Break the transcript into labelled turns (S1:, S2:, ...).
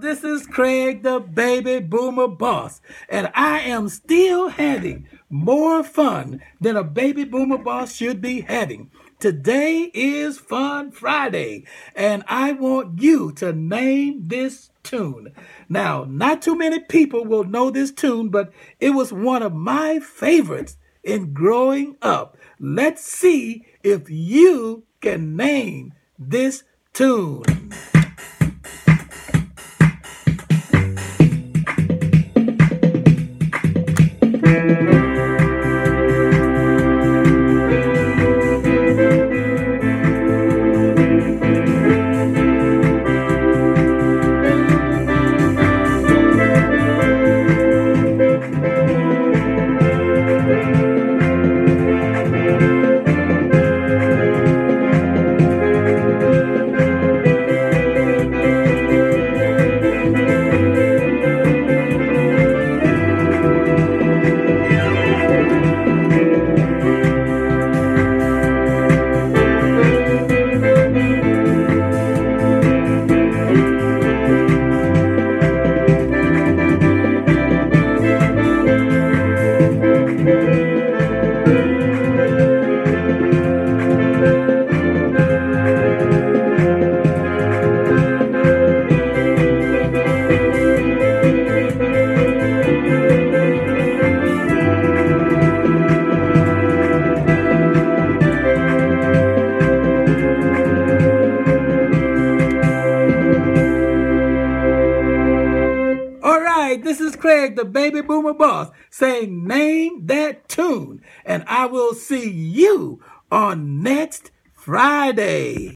S1: this is Craig, the baby boomer boss, and I am still having more fun than a baby boomer boss should be having. Today is Fun Friday, and I want you to name this tune. Now, not too many people will know this tune, but it was one of my favorites in growing up. Let's see if you can name this tune. All right, this is Craig, the baby boomer boss, saying name that tune, and I will see you on next Friday.